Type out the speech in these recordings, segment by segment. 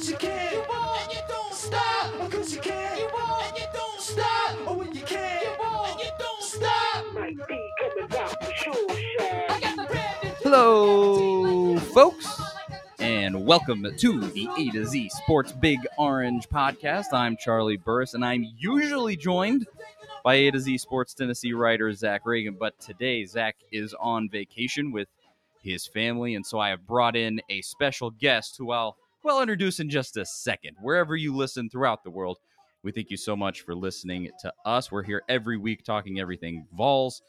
cause you can. You won't, and you don't stop. Oh, cause you can. You won't, and you don't stop. Oh, when you can. You won't, and you don't stop. Might be coming out for sure, I got the brand Hello, folks, and welcome to the A to Z Sports Big Orange podcast. I'm Charlie Burris, and I'm usually joined by A to Z Sports Tennessee writer Zach Reagan, but today Zach is on vacation with his family, and so I have brought in a special guest who I'll well introduce in just a second. Wherever you listen throughout the world, we thank you so much for listening to us. We're here every week talking everything Vols.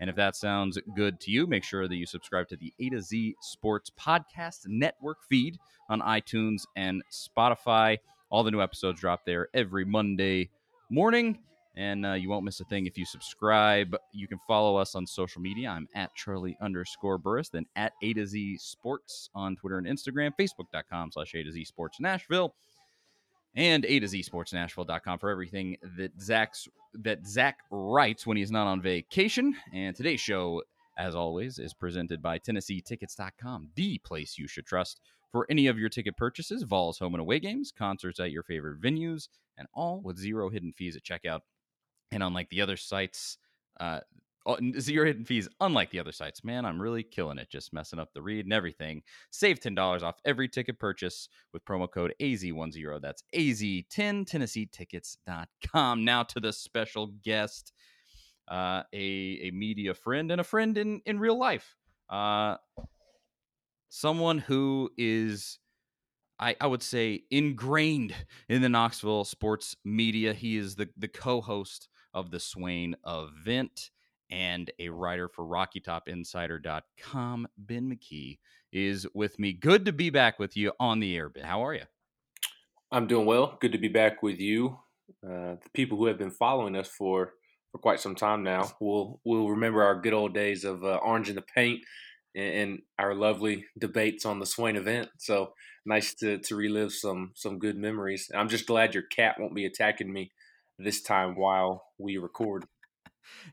And if that sounds good to you, make sure that you subscribe to the A to Z Sports Podcast Network feed on iTunes and Spotify. All the new episodes drop there every Monday morning, and uh, you won't miss a thing if you subscribe. You can follow us on social media. I'm at Charlie underscore Burris, then at A to Z Sports on Twitter and Instagram, Facebook.com slash A to Z Sports Nashville and A to Z Sports Nashville.com for everything that Zach's that Zach writes when he's not on vacation. And today's show, as always, is presented by TennesseeTickets.com, the place you should trust for any of your ticket purchases, Vols home and away games, concerts at your favorite venues, and all with zero hidden fees at checkout. And unlike the other sites, uh, oh, zero hidden fees, unlike the other sites, man, I'm really killing it, just messing up the read and everything. Save $10 off every ticket purchase with promo code AZ10. That's AZ10, TennesseeTickets.com. Now to the special guest, uh, a, a media friend and a friend in, in real life. Uh, someone who is, I, I would say, ingrained in the Knoxville sports media. He is the, the co host of the Swain event and a writer for RockyTopInsider.com. Ben McKee is with me. Good to be back with you on the air, Ben. How are you? I'm doing well. Good to be back with you. Uh, the people who have been following us for, for quite some time now will will remember our good old days of uh, Orange in the Paint and, and our lovely debates on the Swain event. So nice to, to relive some some good memories. I'm just glad your cat won't be attacking me this time while we record.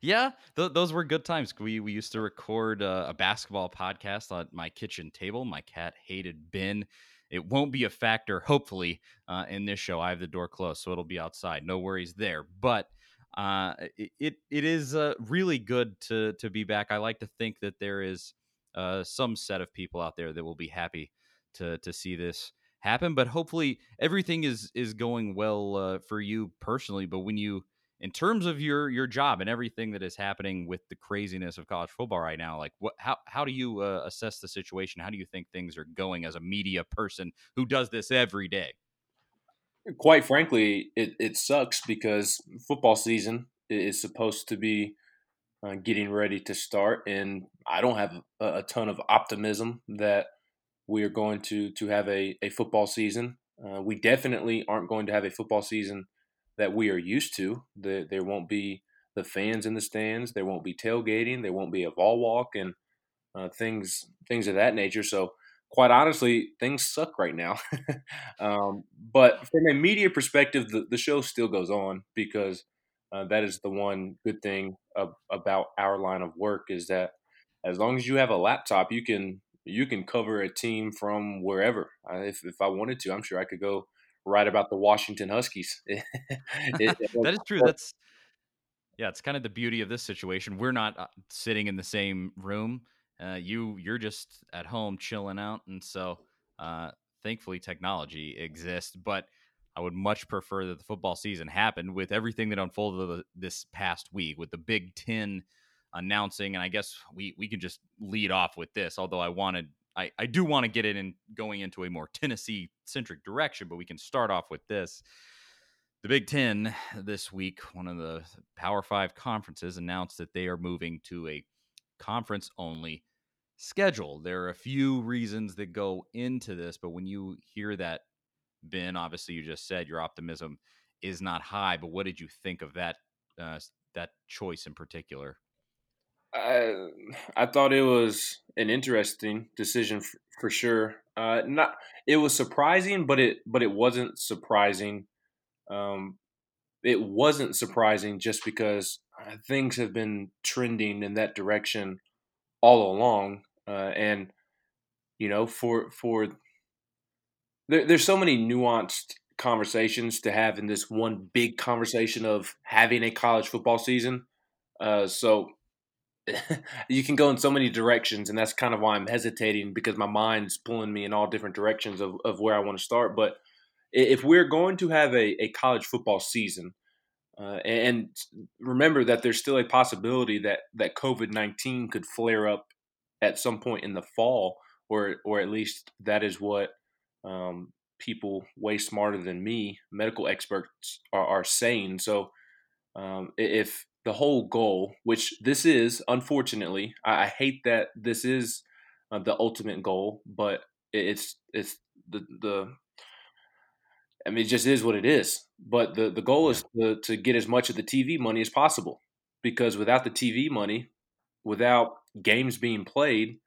Yeah, th- those were good times. We we used to record uh, a basketball podcast on my kitchen table. My cat hated Ben. It won't be a factor, hopefully, uh, in this show. I have the door closed, so it'll be outside. No worries there. But uh, it it, is uh, really good to to be back. I like to think that there is uh, some set of people out there that will be happy to to see this happen. But hopefully, everything is is going well uh, for you personally. But when you in terms of your your job and everything that is happening with the craziness of college football right now like what how how do you uh, assess the situation how do you think things are going as a media person who does this every day Quite frankly, it, it sucks because football season is supposed to be uh, getting ready to start, and I don't have a, a ton of optimism that we are going to to have a, a football season. Uh, we definitely aren't going to have a football season that we are used to. The, there won't be the fans in the stands. There won't be tailgating. There won't be a ball walk and uh, things things of that nature. So, quite honestly, things suck right now. um, but from a media perspective, the, the show still goes on because uh, that is the one good thing of, about our line of work is that as long as you have a laptop, you can you can cover a team from wherever. Uh, if if I wanted to, I'm sure I could go write about the Washington Huskies. It- that is true that's yeah it's kind of the beauty of this situation we're not uh, sitting in the same room uh, you you're just at home chilling out and so uh, thankfully technology exists but i would much prefer that the football season happened with everything that unfolded th- this past week with the big 10 announcing and i guess we we can just lead off with this although i wanted i, I do want to get it in going into a more tennessee centric direction but we can start off with this the Big Ten this week, one of the Power Five conferences, announced that they are moving to a conference only schedule. There are a few reasons that go into this, but when you hear that, Ben, obviously you just said your optimism is not high, but what did you think of that uh, that choice in particular? I, I thought it was an interesting decision for, for sure. Uh, not it was surprising, but it but it wasn't surprising. Um, it wasn't surprising just because uh, things have been trending in that direction all along, uh, and you know for for there, there's so many nuanced conversations to have in this one big conversation of having a college football season. Uh, so you can go in so many directions, and that's kind of why I'm hesitating because my mind's pulling me in all different directions of, of where I want to start. But if we're going to have a, a college football season, uh, and remember that there's still a possibility that that COVID nineteen could flare up at some point in the fall, or or at least that is what um, people way smarter than me, medical experts, are, are saying. So um, if the whole goal, which this is, unfortunately, I, I hate that this is uh, the ultimate goal, but it's it's the the I mean, it just is what it is. But the, the goal is to, to get as much of the TV money as possible because without the TV money, without games being played,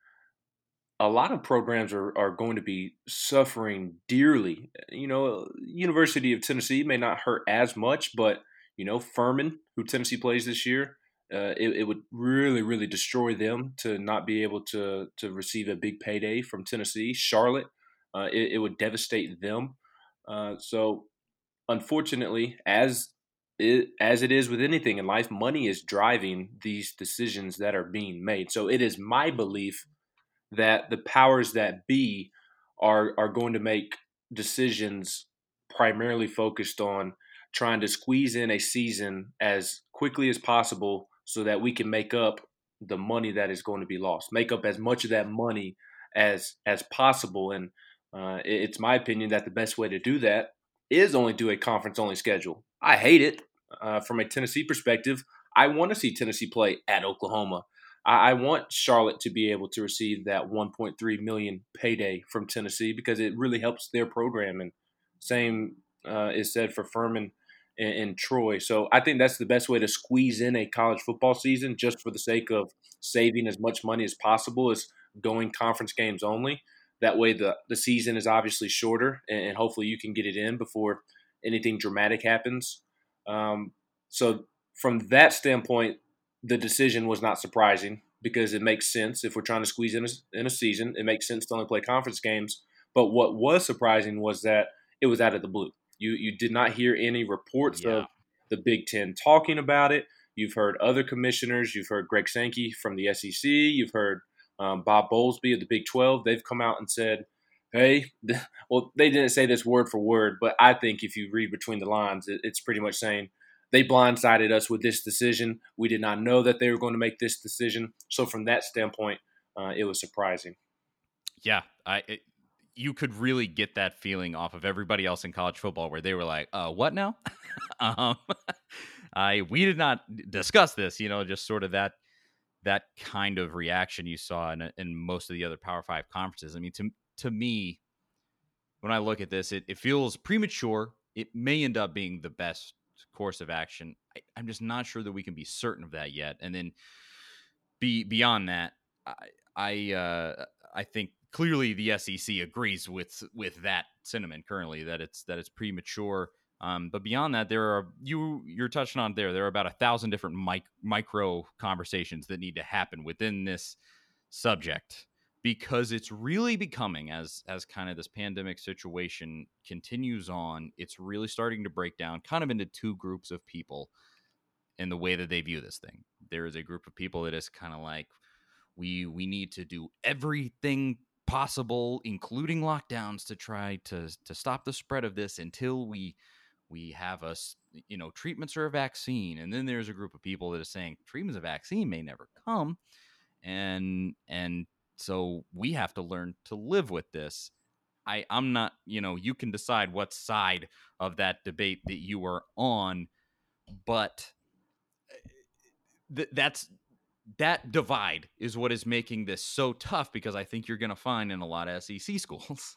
a lot of programs are, are going to be suffering dearly. You know, University of Tennessee may not hurt as much, but you know, Furman, who Tennessee plays this year, uh, it, it, would really, really destroy them to not be able to to receive a big payday from Tennessee. Charlotte, uh, it, it, would devastate them. Uh, so, unfortunately, as it, as it is with anything in life, money is driving these decisions that are being made. So, it is my belief that the powers that be are are going to make decisions primarily focused on trying to squeeze in a season as quickly as possible so that we can make up the money that is going to be lost make up as much of that money as as possible and uh, it's my opinion that the best way to do that is only do a conference only schedule. I hate it uh, from a Tennessee perspective. I want to see Tennessee play at Oklahoma. I, I want Charlotte to be able to receive that 1.3 million payday from Tennessee because it really helps their program. And same uh, is said for Furman and Troy. So I think that's the best way to squeeze in a college football season, just for the sake of saving as much money as possible, is going conference games only. That way, the the season is obviously shorter, and, and hopefully you can get it in before anything dramatic happens. Um, so from that standpoint, the decision was not surprising because it makes sense if we're trying to squeeze in a, in a season. It makes sense to only play conference games. But what was surprising was that it was out of the blue. You you did not hear any reports yeah. of the Big Ten talking about it. You've heard other commissioners. You've heard Greg Sankey from the SEC. You've heard um, Bob Bowlesby of the Big 12, they've come out and said, hey, well, they didn't say this word for word, but I think if you read between the lines, it's pretty much saying they blindsided us with this decision. We did not know that they were going to make this decision. So, from that standpoint, uh, it was surprising. Yeah, I. It, you could really get that feeling off of everybody else in college football, where they were like, "Uh, what now?" um, I we did not discuss this. You know, just sort of that that kind of reaction you saw in, in most of the other Power Five conferences. I mean, to to me, when I look at this, it, it feels premature. It may end up being the best course of action. I, am just not sure that we can be certain of that yet. And then, be beyond that, I I, uh, I think clearly the SEC agrees with with that sentiment currently that it's that it's premature. Um, but beyond that, there are you you're touching on there. There are about a thousand different mic, micro conversations that need to happen within this subject because it's really becoming as as kind of this pandemic situation continues on. It's really starting to break down kind of into two groups of people in the way that they view this thing. There is a group of people that is kind of like we we need to do everything possible including lockdowns to try to to stop the spread of this until we we have us you know treatments or a vaccine. And then there's a group of people that are saying treatments of vaccine may never come. And and so we have to learn to live with this. I i'm not you know you can decide what side of that debate that you are on but eh, th- that's that divide is what is making this so tough because i think you're going to find in a lot of sec schools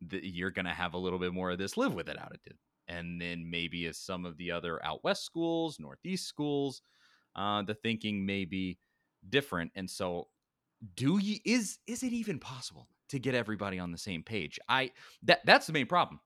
that you're going to have a little bit more of this live with it attitude and then maybe as some of the other out west schools, northeast schools, uh, the thinking may be different. And so, do you is is it even possible to get everybody on the same page? I that that's the main problem.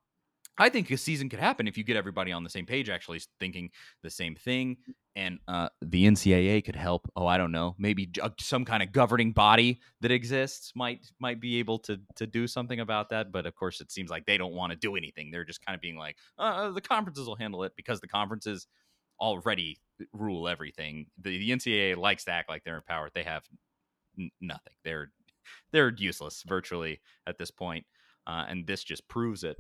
I think a season could happen if you get everybody on the same page, actually thinking the same thing. And uh, the NCAA could help. Oh, I don't know. Maybe uh, some kind of governing body that exists might might be able to to do something about that. But of course, it seems like they don't want to do anything. They're just kind of being like, uh, the conferences will handle it because the conferences already rule everything. The, the NCAA likes to act like they're empowered. They have n- nothing. They're they're useless virtually at this point. Uh, and this just proves it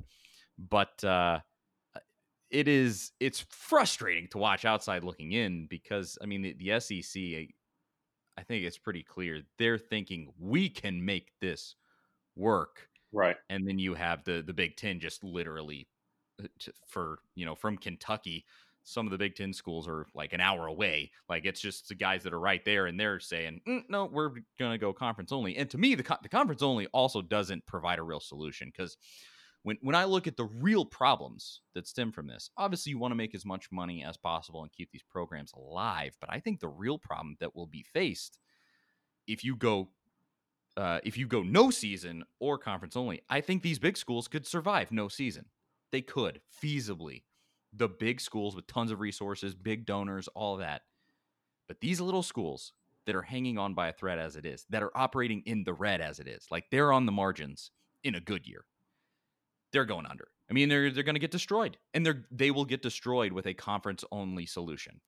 but uh, it is it's frustrating to watch outside looking in because I mean the, the SEC I think it's pretty clear they're thinking we can make this work Right. and then you have the the Big 10 just literally uh, for you know from Kentucky some of the Big Ten schools are like an hour away. Like it's just the guys that are right there, and they're saying, "Mm, "No, we're gonna go conference only." And to me, the co- the conference only also doesn't provide a real solution because when when I look at the real problems that stem from this, obviously you want to make as much money as possible and keep these programs alive. But I think the real problem that will be faced if you go uh, if you go no season or conference only, I think these big schools could survive no season. They could feasibly. The big schools with tons of resources, big donors, all that. But these little schools that are hanging on by a thread as it is, that are operating in the red as it is, like they're on the margins in a good year, they're going under. I mean, they're they're going to get destroyed, and they're they will get destroyed with a conference only solution.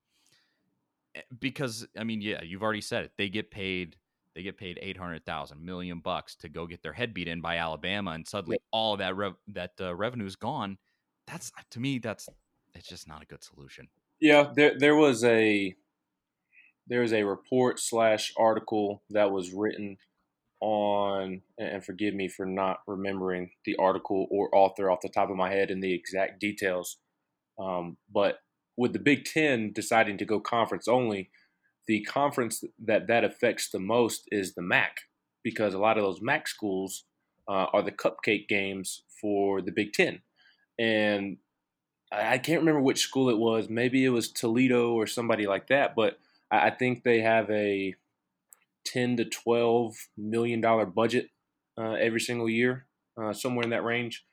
Eh, Because I mean, yeah, you've already said it. They get paid. They get paid eight hundred thousand million bucks to go get their head beat in by Alabama, and suddenly all of that rev- that uh, revenue is gone. That's to me, that's it's just not a good solution. Yeah, there there was a there was a report slash article that was written on and forgive me for not remembering the article or author off the top of my head and the exact details. Um, but with the Big Ten deciding to go conference only, the conference that that affects the most is the MAC because a lot of those MAC schools uh, are the cupcake games for the Big Ten, and I can't remember which school it was. Maybe it was Toledo or somebody like that. But I think they have a ten to twelve million dollar budget uh, every single year, uh, somewhere in that range.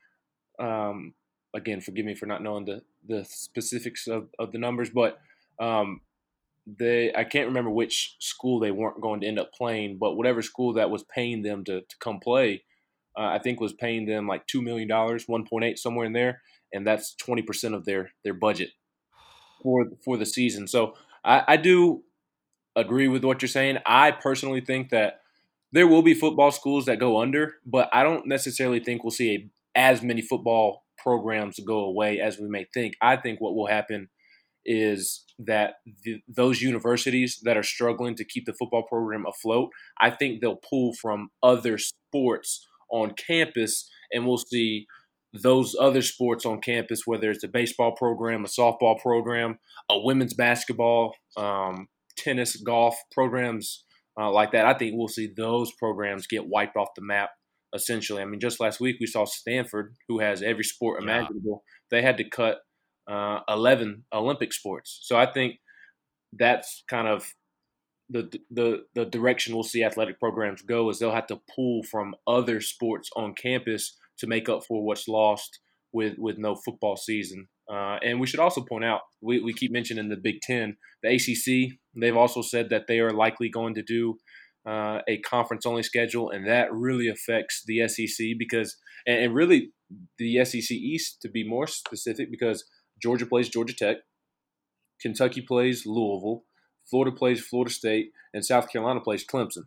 Um, again, forgive me for not knowing the the specifics of, of the numbers, but um, they I can't remember which school they weren't going to end up playing, but whatever school that was paying them to, to come play, uh, I think was paying them like two million dollars, one point eight somewhere in there, and that's twenty percent of their their budget for for the season. So I, I do agree with what you're saying. I personally think that there will be football schools that go under, but I don't necessarily think we'll see a, as many football programs go away as we may think. I think what will happen is that the, those universities that are struggling to keep the football program afloat, I think they'll pull from other sports on campus, and we'll see those other sports on campus, whether it's a baseball program, a softball program, a women's basketball, um, tennis, golf programs uh, like that. I think we'll see those programs get wiped off the map. Essentially, I mean, just last week we saw Stanford, who has every sport Yeah. imaginable. They had to cut uh, 11 Olympic sports. So I think that's kind of the, the the direction we'll see athletic programs go is they'll have to pull from other sports on campus to make up for what's lost with with no football season. Uh, and we should also point out we, we keep mentioning the Big Ten, the ACC. They've also said that they are likely going to do uh, a conference only schedule, and that really affects the SEC because and, and really the SEC East to be more specific because Georgia plays Georgia Tech, Kentucky plays Louisville, Florida plays Florida State, and South Carolina plays Clemson.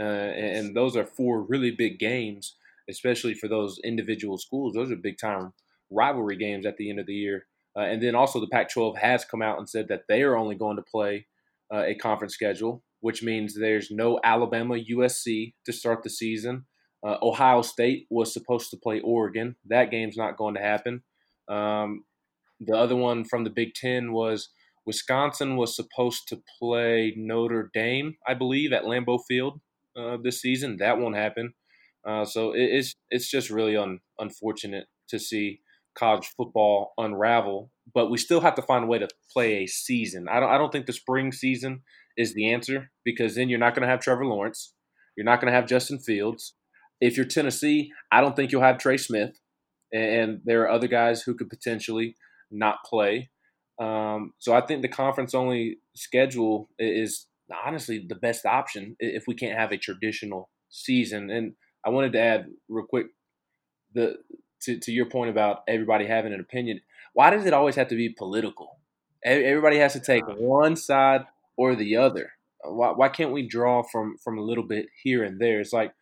Uh, and, those are four really big games, especially for those individual schools. Those are big time rivalry games at the end of the year. Uh, and then also the Pac 12 has come out and said that they are only going to play uh, a conference schedule, which means there's no Alabama USC to start the season. Uh, Ohio State was supposed to play Oregon. That game's not going to happen. Um, the other one from the Big Ten was Wisconsin was supposed to play Notre Dame, I believe, at Lambeau Field uh, this season. That won't happen. Uh, so it, it's it's just really un, unfortunate to see college football unravel. But we still have to find a way to play a season. I don't I don't think the spring season is the answer because then you're not going to have Trevor Lawrence. You're not going to have Justin Fields. If you're Tennessee, I don't think you'll have Trey Smith. and there are other guys who could potentially not play. Um, so I think the conference only schedule is honestly the best option if we can't have a traditional season. And I wanted to add real quick the to, to your point about everybody having an opinion. Why does it always have to be political? Everybody has to take uh. one side or the other. Why, why can't we draw from from a little bit here and there? It's like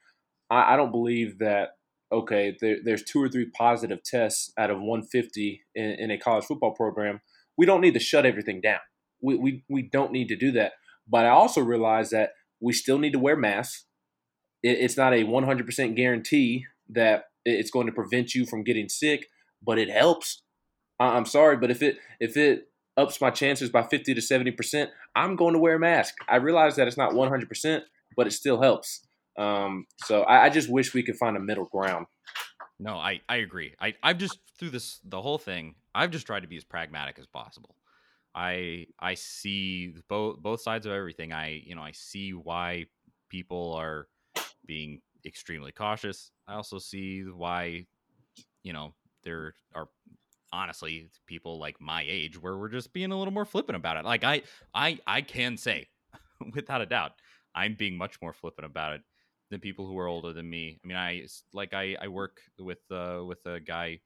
I, I don't believe that. Okay, there, there's two or three positive tests out of 150 in, in a college football program. We don't need to shut everything down. We, we, we don't need to do that. But I also realize that we still need to wear masks. It, it's not a 100% guarantee that it's going to prevent you from getting sick, but it helps. I'm sorry, but if it if it ups my chances by 50 to 70%, I'm going to wear a mask. I realize that it's not 100%, but it still helps. Um, so I, I, just wish we could find a middle ground. No, I, I agree. I, I've just through this the whole thing, I've just tried to be as pragmatic as possible. I I see both both sides of everything. I you know I see why people are being extremely cautious. I also see why you know there are honestly people like my age where we're just being a little more flippant about it. Like I I I can say without a doubt I'm being much more flippant about it than people who are older than me. I mean I like I I work with uh with a guy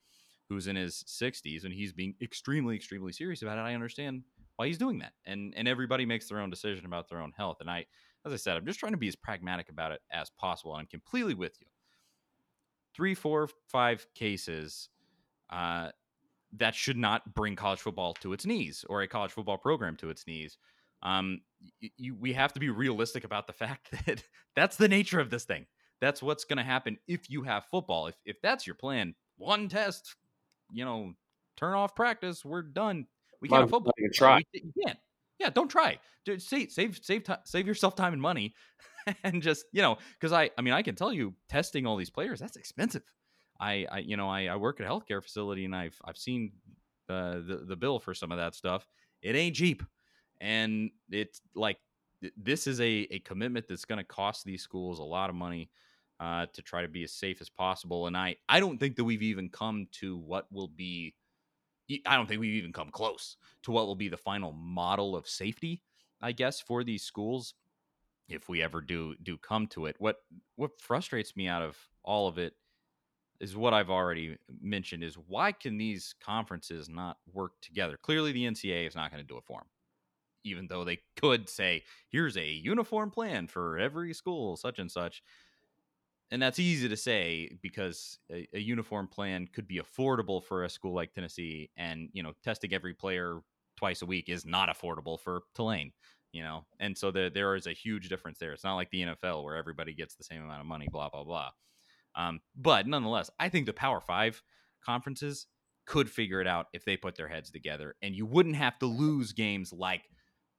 who's in his 60s and he's being extremely extremely serious about it. I understand why he's doing that. And and everybody makes their own decision about their own health and I as I said, I'm just trying to be as pragmatic about it as possible. And I'm completely with you. Three, four, five cases uh, that should not bring college football to its knees or a college football program to its knees. Um, you, you, we have to be realistic about the fact that that's the nature of this thing. That's what's going to happen if you have football. If if that's your plan, one test, you know, turn off practice, we're done. We can't have football. Try. We, can't. Yeah, don't try. Dude, save save save save yourself time and money, and just you know, because I I mean I can tell you testing all these players that's expensive. I, I you know I, I work at a healthcare facility and I've I've seen uh, the the bill for some of that stuff. It ain't cheap, and it's like this is a a commitment that's going to cost these schools a lot of money. Uh, to try to be as safe as possible, and I I don't think that we've even come to what will be. I don't think we've even come close to what will be the final model of safety, I guess, for these schools if we ever do do come to it. What what frustrates me out of all of it is what I've already mentioned is why can these conferences not work together? Clearly, the NCAA is not going to do it for them, even though they could say, here's a uniform plan for every school, such and such. And that's easy to say because a, a uniform plan could be affordable for a school like Tennessee, and you know, testing every player twice a week is not affordable for Tulane you know and so the, there is a huge difference there. It's not like the nfl where everybody gets the same amount of money blah blah blah. Um, but nonetheless, I think the Power Five conferences could figure it out if they put their heads together, and you wouldn't have to lose games like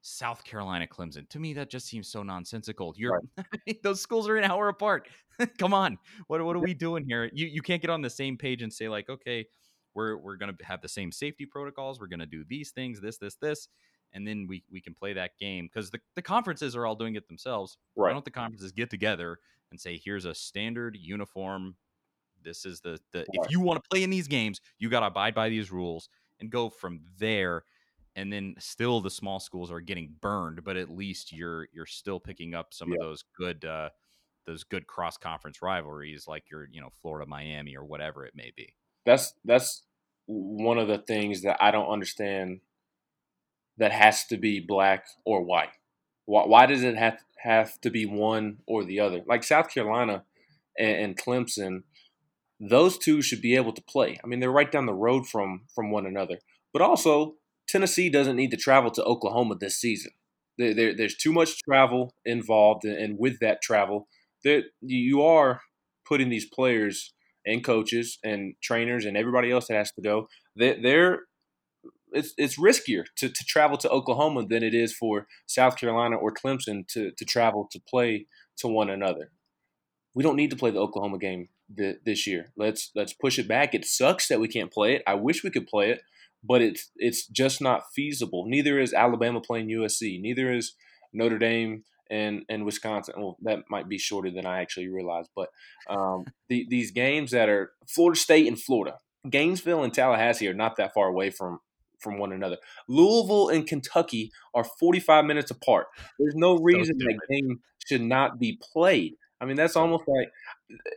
South Carolina, Clemson. To me, that just seems so nonsensical. You're right. those schools are an hour apart. Come on, what what are we doing here? You you can't get on the same page and say like, okay, we're we're gonna have the same safety protocols. We're gonna do these things, this this this, and then we we can play that game because the the conferences are all doing it themselves. Right. Why don't the conferences get together and say, here's a standard uniform. This is the the if you want to play in these games, you got to abide by these rules and go from there. And then still the small schools are getting burned, but at least you're you're still picking up some yeah. of those good uh, those good cross conference rivalries like your you know Florida Miami or whatever it may be. That's that's one of the things that I don't understand that has to be black or white. Why, why does it have have to be one or the other? Like South Carolina and, and Clemson, those two should be able to play. I mean, they're right down the road from from one another. But also, Tennessee doesn't need to travel to Oklahoma this season. There, there, there's too much travel involved, and with that travel, that you are putting these players and coaches and trainers and everybody else that has to go. They, they're it's it's riskier to, to travel to Oklahoma than it is for South Carolina or Clemson to, to travel to play to one another. We don't need to play the Oklahoma game th- this year. Let's let's push it back. It sucks that we can't play it. I wish we could play it, but it's it's just not feasible. Neither is Alabama playing USC. Neither is Notre Dame and and Wisconsin. Well, that might be shorter than I actually realized, but um, the, these games that are Florida State and Florida Gainesville and Tallahassee are not that far away from from one another. Louisville and Kentucky are 45 minutes apart. There's no reason that game should not be played. I mean, that's almost like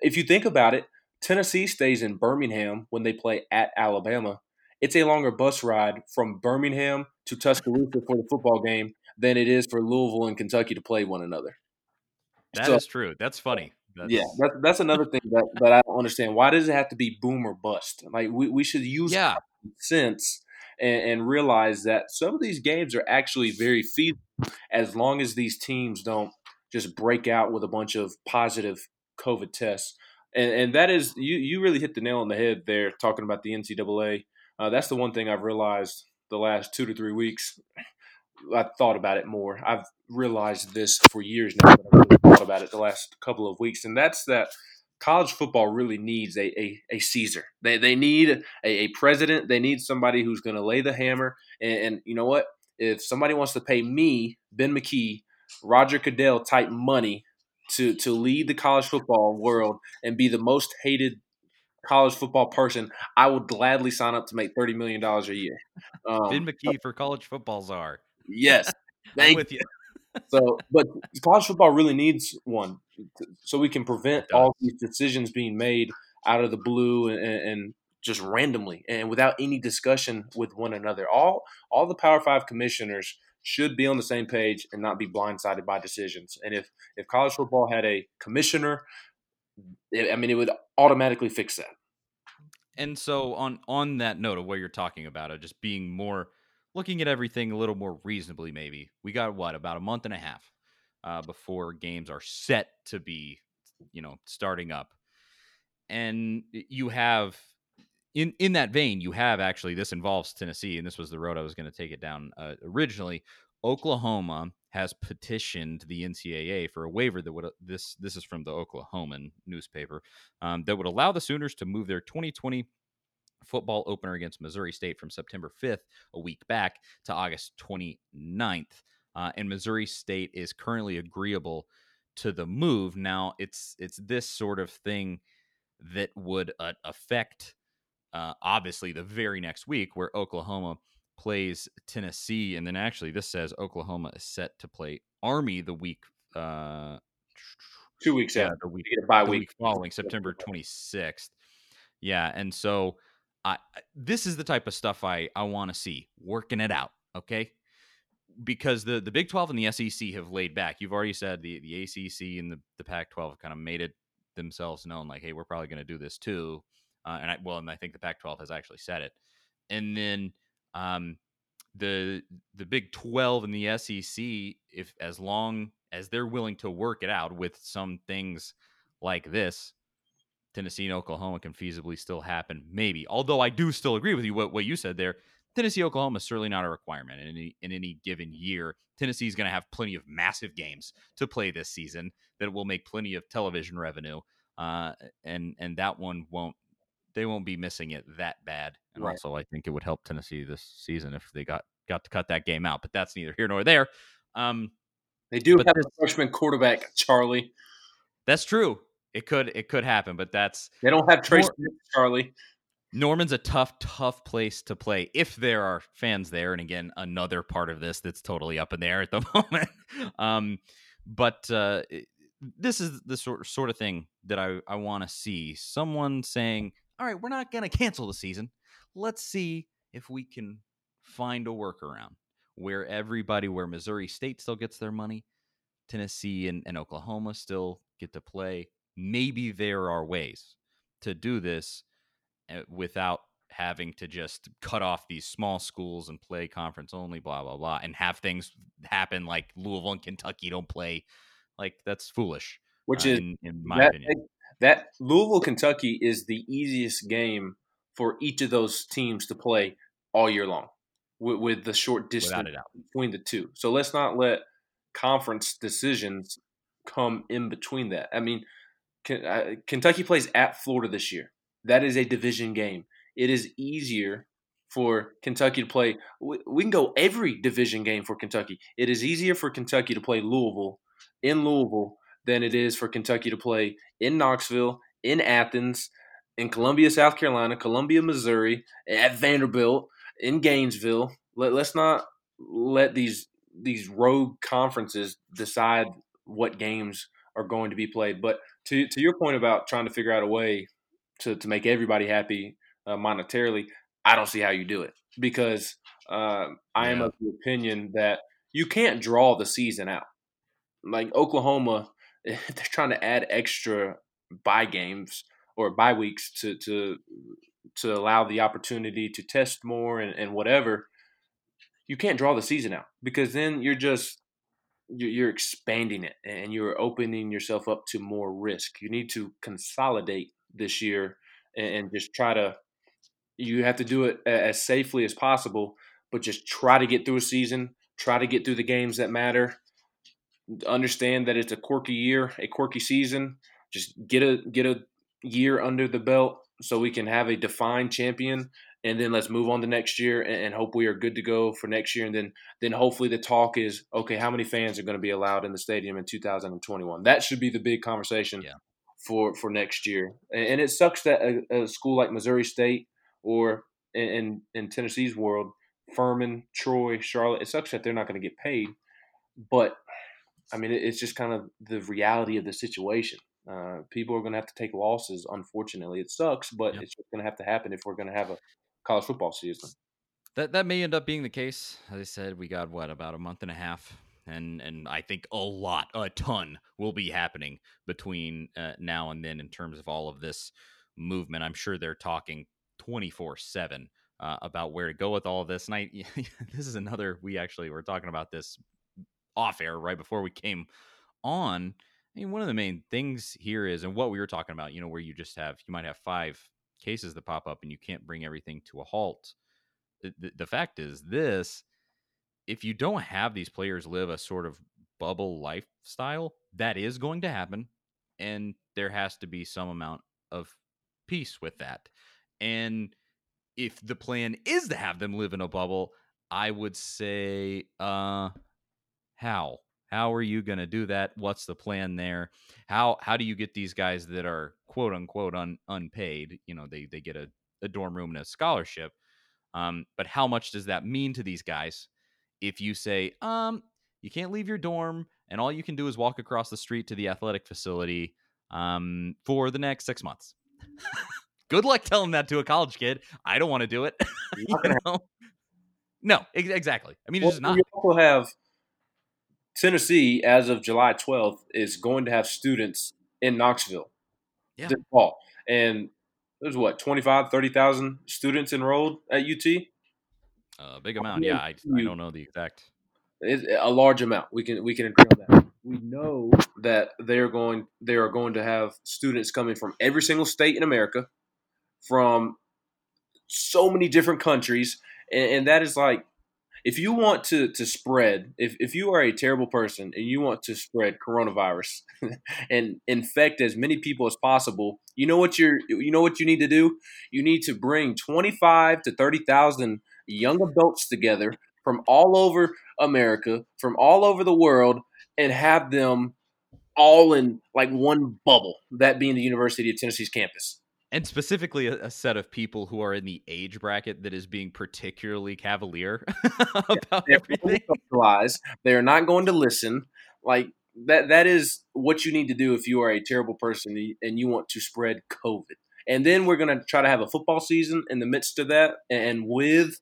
if you think about it, Tennessee stays in Birmingham when they play at Alabama. It's a longer bus ride from Birmingham to Tuscaloosa for the football game than it is for Louisville and Kentucky to play one another. That is So- true. That's funny. That's, Yeah, that's, that's another thing that, that I don't understand. Why does it have to be boom or bust? Like we, we should use yeah. sense and, and realize that some of these games are actually very feasible as long as these teams don't just break out with a bunch of positive COVID tests. And, and that is you you really hit the nail on the head there talking about the NCAA. Uh, that's the one thing I've realized the last two to three weeks. I thought about it more. I've realized this for years now, but I really thought about it the last couple of weeks, and that's that college football really needs a, a, a Caesar. They, they need a, a president. They need somebody who's going to lay the hammer. And, and you know what? If somebody wants to pay me, Ben McKee, Roger Goodell type money to to lead the college football world and be the most hated college football person, I would gladly sign up to make thirty million dollars a year. Um, Ben McKee for college football czar. yes, thank with you. so, but college football really needs one, so we can prevent all these decisions being made out of the blue and, and just randomly and without any discussion with one another. All all the Power Five commissioners should be on the same page and not be blindsided by decisions. And if if college football had a commissioner, I mean, it would automatically fix that. And so on on that note of what you're talking about, of just being more looking at everything a little more reasonably, maybe we got what about a month and a half uh, before games are set to be, you know, starting up, and you have in in that vein, you have actually this involves Tennessee, and this was the road I was going to take it down uh, originally. Oklahoma has petitioned the NCAA for a waiver that would this this is from the Oklahoman newspaper um, that would allow the Sooners to move their 2020 football opener against Missouri State from September 5th, a week back, to August 29th. Uh, and Missouri State is currently agreeable to the move. Now, it's it's this sort of thing that would uh, affect uh, obviously the very next week where Oklahoma plays Tennessee, and then actually this says Oklahoma is set to play Army the week. Uh, Two weeks yeah, out, the week you get a bye the week. week following September 26th. Yeah, and so I this is the type of stuff I I want to see working it out, okay? Because the the Big 12 and the SEC have laid back. You've already said the the ACC and the the Pac-12 have kind of made it themselves known like hey, we're probably going to do this too. Uh, and I well, and I think the Pac-12 has actually said it. And then um the the Big 12 and the SEC if as long as they're willing to work it out with some things like this, Tennessee and Oklahoma can feasibly still happen, maybe. Although I do still agree with you what, what you said there. Tennessee Oklahoma is certainly not a requirement in any in any given year. Tennessee is going to have plenty of massive games to play this season that will make plenty of television revenue, uh, and and that one won't they won't be missing it that bad. And Right. also, I think it would help Tennessee this season if they got got to cut that game out. But that's neither here nor there. Um, They do have a freshman quarterback, Charlie. that's true. It could it could happen, but that's They don't have Trace Charlie. Norman's a tough, tough place to play if there are fans there. And again, another part of this that's totally up in the air at the moment. um, but uh, this is the sort sort of thing that I, I want to see. Someone saying, "All right, we're not going to cancel the season. Let's see if we can find a workaround where everybody, where Missouri State still gets their money, Tennessee and, and Oklahoma still get to play. Maybe there are ways to do this uh, without having to just cut off these small schools and play conference only, blah blah blah, and have things happen like Louisville and Kentucky don't play. Like that's foolish, Which uh, is in, in my that, opinion. That Louisville, Kentucky is the easiest game for each of those teams to play all year long with, with the short distance Without a doubt. between the two. So let's not let conference decisions come in between that. I mean, uh, Kentucky plays at Florida this year. That is a division game. It is easier for Kentucky to play. We can go every division game for Kentucky. It is easier for Kentucky to play Louisville in Louisville than it is for Kentucky to play in Knoxville, in Athens, in Columbia, South Carolina, Columbia, Missouri, at Vanderbilt, in Gainesville. Let, let's not let these these rogue conferences decide what games are going to be played. But to to your point about trying to figure out a way to to make everybody happy uh, monetarily, I don't see how you do it because uh, I am Yeah. of the opinion that you can't draw the season out. Like Oklahoma, they're trying to add extra bye games or bye weeks to to to allow the opportunity to test more and, and whatever. You can't draw the season out because then you're just you're expanding it and you're opening yourself up to more risk. You need to consolidate this year and just try to. You have to do it as safely as possible, but just try to get through a season. Try to get through the games that matter. Understand that it's a quirky year, a quirky season. Just get a get a year under the belt so we can have a defined champion, and then let's move on to next year and, and hope we are good to go for next year. And then then hopefully the talk is okay. How many fans are going to be allowed in the stadium in 2021? That should be the big conversation Yeah. for for next year. And, and it sucks that a, a school like Missouri State or in, in in Tennessee's world, Furman, Troy, Charlotte, it sucks that they're not going to get paid. But I mean, it's just kind of the reality of the situation. Uh, people are going to have to take losses. Unfortunately, it sucks, but Yep. it's just going to have to happen if we're going to have a college football season. That that may end up being the case. As I said, we got what about a month and a half, and and I think a lot, a ton, will be happening between uh, now and then in terms of all of this movement. I'm sure they're talking 24 seven uh, about where to go with all of this. And I, this is another. We actually were talking about this off air right before we came on. I mean, one of the main things here is, and what we were talking about, you know, where you just have, you might have five cases that pop up and you can't bring everything to a halt the, the- fact is this if you don't have these players live a sort of bubble lifestyle that is going to happen and there has to be some amount of peace with that and if the plan is to have them live in a bubble i would say uh how how are you going to do that what's the plan there how how do you get these guys that are quote unquote un, unpaid you know they they get a, a dorm room and a scholarship um, but how much does that mean to these guys if you say, um, you can't leave your dorm and all you can do is walk across the street to the athletic facility um, for the next six months? Good luck telling that to a college kid. I don't want to do it. you know? No, ex- exactly. I mean, Well, it's just not. You also have Tennessee, as of July 12th, is going to have students in Knoxville Yeah. this fall. And there's what, 25, 30,000 students enrolled at UT? A big amount. Yeah, I, I don't know the exact. It's a large amount. We can we can agree on that. We know that they're going they are going to have students coming from every single state in America, from so many different countries, and, and that is like if you want to to spread if, if you are a terrible person and you want to spread coronavirus and infect as many people as possible you know what you're you know what you need to do? You need to bring 25 to 30,000 young adults together from all over America from all over the world and have them all in like one bubble that being the University of Tennessee's campus And specifically, a, a set of people who are in the age bracket that is being particularly cavalier about They're everything. socialized. They're not going to listen. Like that. That is what you need to do if you are a terrible person and you want to spread COVID. And then we're going to try to have a football season in the midst of that, and with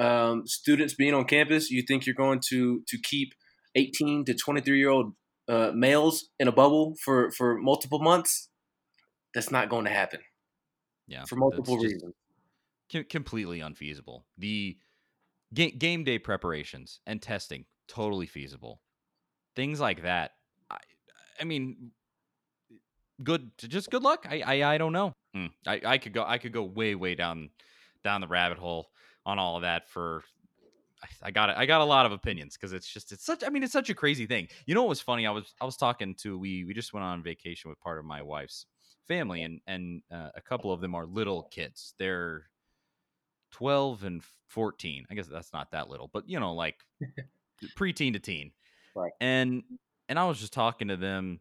um, students being on campus, you think you're going to to keep 18 to 23 year old uh, males in a bubble for for multiple months? That's not going to happen Yeah, for multiple reasons. com- completely unfeasible. The ga- game day preparations and testing totally feasible. Things like that. I, I mean, good. Just good luck. I I, I don't know. Hmm. I, I could go. I could go way way down down the rabbit hole on all of that for. I- I got I got a lot of opinions because it's just it's such I mean it's such a crazy thing. You know what was funny? I was I was talking to we we just went on vacation with part of my wife's family and and uh, a couple of them are little kids. They're 12 and 14. I guess that's not that little, but you know, like preteen to teen. Right. And and I was just talking to them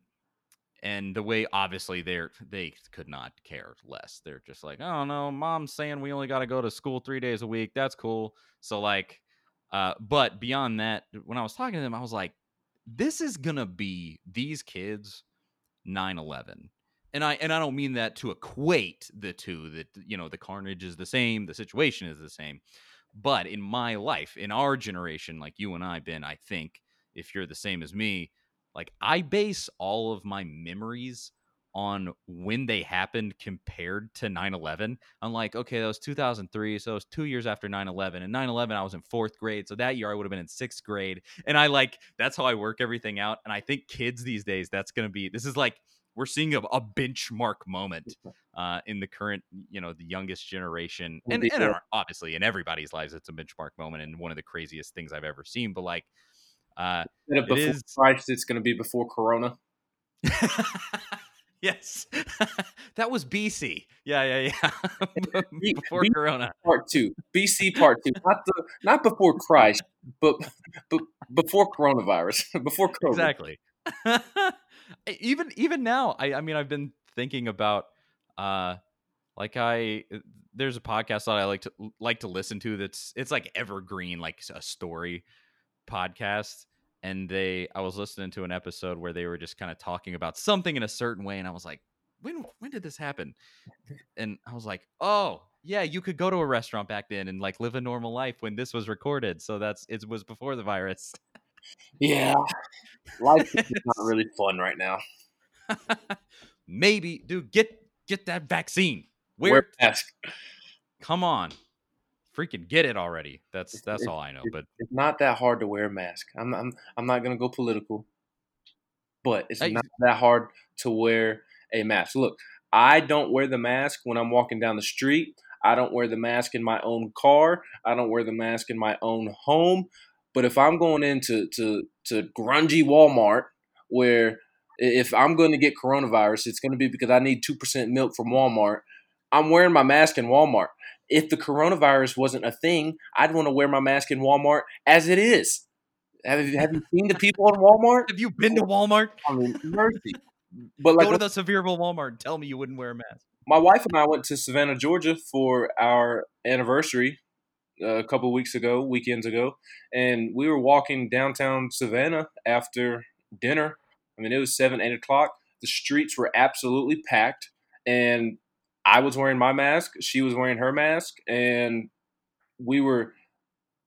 and the way obviously they're they could not care less. They're just like, oh no, mom's saying we only got to go to school three days a week. That's cool. So like, uh, but beyond that, when I was talking to them, I was like, this is gonna be these kids 9-11 and i and i don't mean that to equate the two that you know the carnage is the same the situation is the same but in my life in our generation like you and i ben i think if you're the same as me like i base all of my memories on when they happened compared to 9-11 i'm like okay that was 2003 so it was two years after 9-11 and 9-11 i was in fourth grade so that year i would have been in sixth grade. And i like that's how i work everything out and i think kids these days that's going to be this is like we're seeing a, a benchmark moment uh, in the current you know the youngest generation and, and Yeah. obviously in everybody's lives it's a benchmark moment and one of the craziest things i've ever seen but like uh Instead of It before is- Christ, it's going to be before Corona. yes, that was BC. Yeah, yeah, yeah. Before be- Corona. Part two, BC part two, not the not before Christ, but but before coronavirus, before COVID. Exactly. Even even now, I I mean, I've been thinking about uh like I there's a podcast that I like to like to listen to that's it's like evergreen, like a story podcast. And they I was listening to an episode where they were just kind of talking about something in a certain way, and I was like, when when did this happen? And I was like, oh yeah, you could go to a restaurant back then and like live a normal life when this was recorded. So that's it was before the virus. Yeah, life is not really fun right now. Maybe, dude, get get that vaccine. Wear a mask. Come on, freaking get it already. That's that's it's- all I know. But It's not that hard to wear a mask. I'm I'm I'm not gonna go political, but it's Hey. not that hard to wear a mask. Look, I don't wear the mask when I'm walking down the street. I don't wear the mask in my own car. I don't wear the mask in my own home. But if I'm going into to to grungy Walmart, where if I'm going to get coronavirus, it's going to be because I need two percent milk from Walmart. I'm wearing my mask in Walmart. If the coronavirus wasn't a thing, I'd want to wear my mask in Walmart as it is. Have you, have you seen the people in Walmart? have you been to Walmart? I mean, mercy. But like go to the Sevierville Walmart and tell me you wouldn't wear a mask. my wife and I went to Savannah, Georgia for our anniversary a couple weeks ago, weekends ago, and we were walking downtown Savannah after dinner. I mean, it was seven, eight o'clock. The streets were absolutely packed, and I was wearing my mask. She was wearing her mask, and we were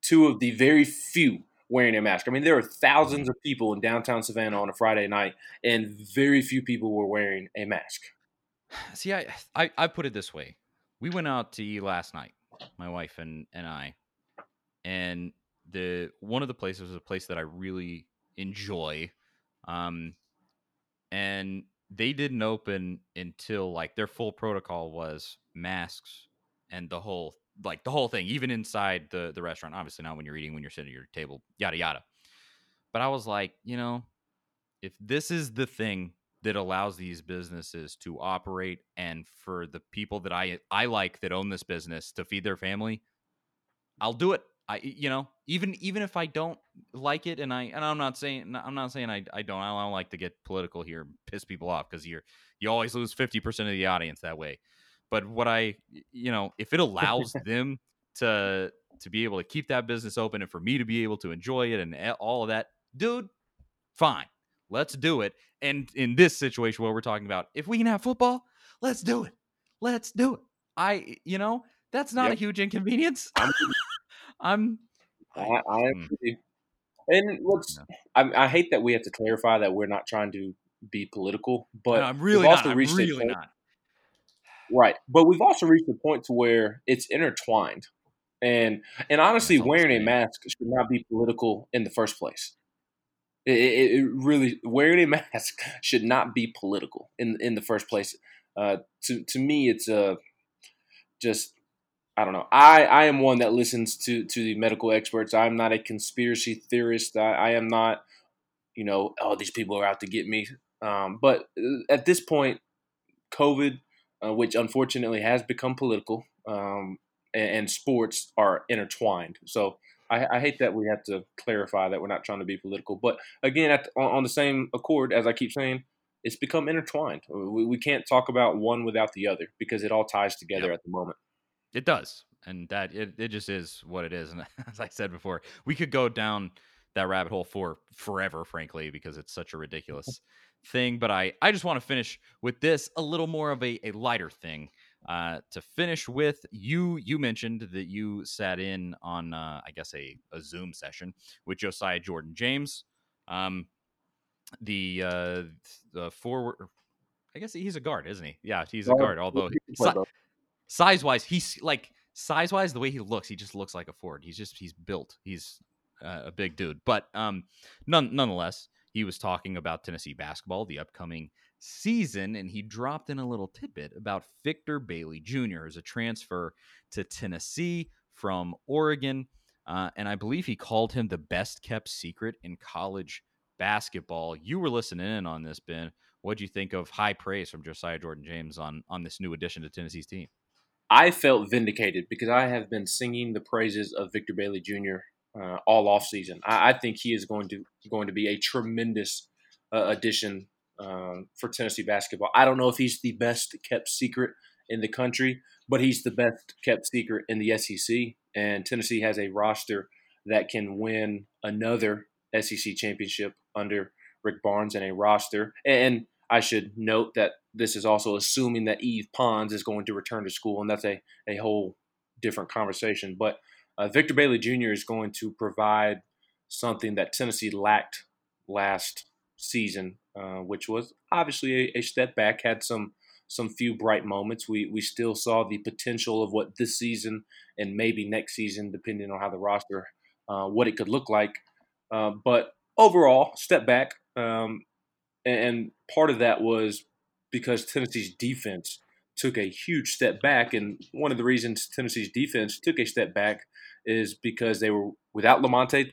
two of the very few wearing a mask. I mean, there were thousands of people in downtown Savannah on a Friday night, and very few people were wearing a mask. See, I, I I put it this way: we went out to eat last night, my wife and and I, and the one of the places was a place that I really enjoy, um, and they didn't open until like their full protocol was masks and the whole like the whole thing, even inside the the restaurant. Obviously, not when you're eating, when you're sitting at your table, yada yada. But I was like, you know, if this is the thing that allows these businesses to operate and for the people that I I like that own this business to feed their family, I'll do it. I you know, even even if I don't like it and I and I'm not saying I'm not saying I, I don't I don't like to get political here and piss people off because you're you always lose 50% of the audience that way. But what I you know, if it allows them to to be able to keep that business open and for me to be able to enjoy it and all of that, dude, fine. Let's do it. And in this situation where we're talking about if we can have football, let's do it. Let's do it. I you know, that's not a huge inconvenience. I'm- I, I Mm. agree. And what's I, I hate that we have to clarify that we're not trying to be political, but no, I'm really not. I'm really point- not. right. But we've also reached a point to where it's intertwined, and and honestly, That's all I'm wearing a mask should not be political in the first place. It, it, really wearing a mask should not be political in in the first place. Uh, to to me, it's a just I don't know. I, I am one that listens to, to the medical experts. I'm not a conspiracy theorist. I, I am not, you know, oh, these people are out to get me. Um, but uh, at this point, COVID, uh, which unfortunately has become political, um, and, and sports are intertwined. So I, I hate that we have to clarify that we're not trying to be political. But again, at, on, on the same accord, as I keep saying, it's become intertwined. We, we can't talk about one without the other because it all ties together at the moment. It does, and that it, it just is what it is. And as I said before, we could go down that rabbit hole for forever, frankly, because it's such a ridiculous thing. But I I just want to finish with this a little more of a, a lighter thing. Uh, to finish with, you you mentioned that you sat in on uh, I guess a, a Zoom session with Josiah Jordan James. Um, the uh the forward I guess he's a guard, isn't he? Yeah, he's a Guard. Although He can play si- size wise, he's like size wise, the way he looks, he just looks like a forward. He's just he's built. He's uh, a big dude. But um, none nonetheless, he was talking about Tennessee basketball, the upcoming season, and he dropped in a little tidbit about Victor Bailey Jr. as a transfer to Tennessee from Oregon. Uh, and I believe he called him the best kept secret in college basketball. You were listening in on this, Ben. What'd you think of high praise from Josiah Jordan James on on this new addition to Tennessee's team? I felt vindicated because I have been singing the praises of Victor Bailey Jr. Uh, all off season. I, I think he is going to going to be a tremendous uh, addition um, for Tennessee basketball. I don't know if he's the best kept secret in the country, but he's the best kept secret in the SEC. And Tennessee has a roster that can win another SEC championship under Rick Barnes and a roster. And I should note that this is also assuming that Yves Pons is going to return to school, and that's a, a whole different conversation. But uh, Victor Bailey Jr. is going to provide something that Tennessee lacked last season, uh, which was obviously a, a step back. Had some some few bright moments. We we still saw the potential of what this season and maybe next season, depending on how the roster, uh, what it could look like. Uh, but overall, step back. Um, and part of that was because Tennessee's defense took a huge step back. And one of the reasons Tennessee's defense took a step back is because they were without Lamonte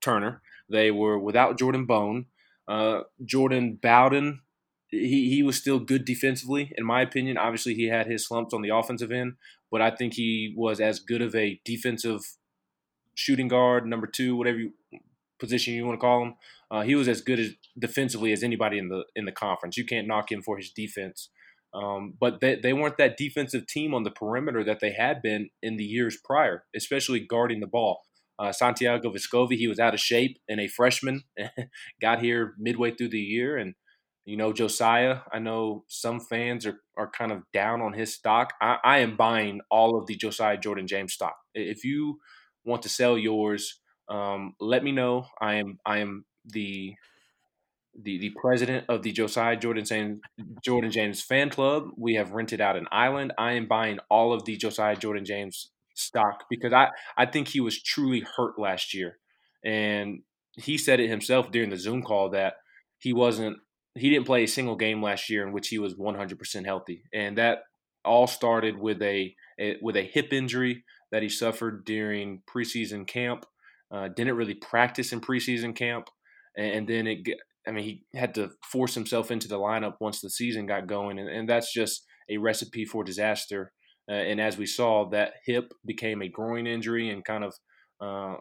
Turner, they were without Jordan Bone. Uh, Jordan Bowden, he, he was still good defensively, in my opinion. Obviously, he had his slumps on the offensive end, but I think he was as good of a defensive shooting guard, number two, whatever you, position you want to call him. Uh, he was as good as defensively as anybody in the in the conference. You can't knock him for his defense. Um, but they, they weren't that defensive team on the perimeter that they had been in the years prior, especially guarding the ball. Uh, Santiago Vescovi, he was out of shape and a freshman, got here midway through the year. And, you know, Josiah, I know some fans are, are kind of down on his stock. I, I am buying all of the Josiah Jordan James stock. If you want to sell yours, um, let me know. I am I am the the the president of the Josiah Jordan James Jordan James fan club. We have rented out an island. I am buying all of the Josiah Jordan James stock because I I think he was truly hurt last year, and he said it himself during the Zoom call that he wasn't he didn't play a single game last year in which he was 100% healthy, and that all started with a, a with a hip injury that he suffered during preseason camp. Uh, didn't really practice in preseason camp, and, then it. I mean, he had to force himself into the lineup once the season got going, and, and that's just a recipe for disaster. Uh, and as we saw, that hip became a groin injury and kind of uh,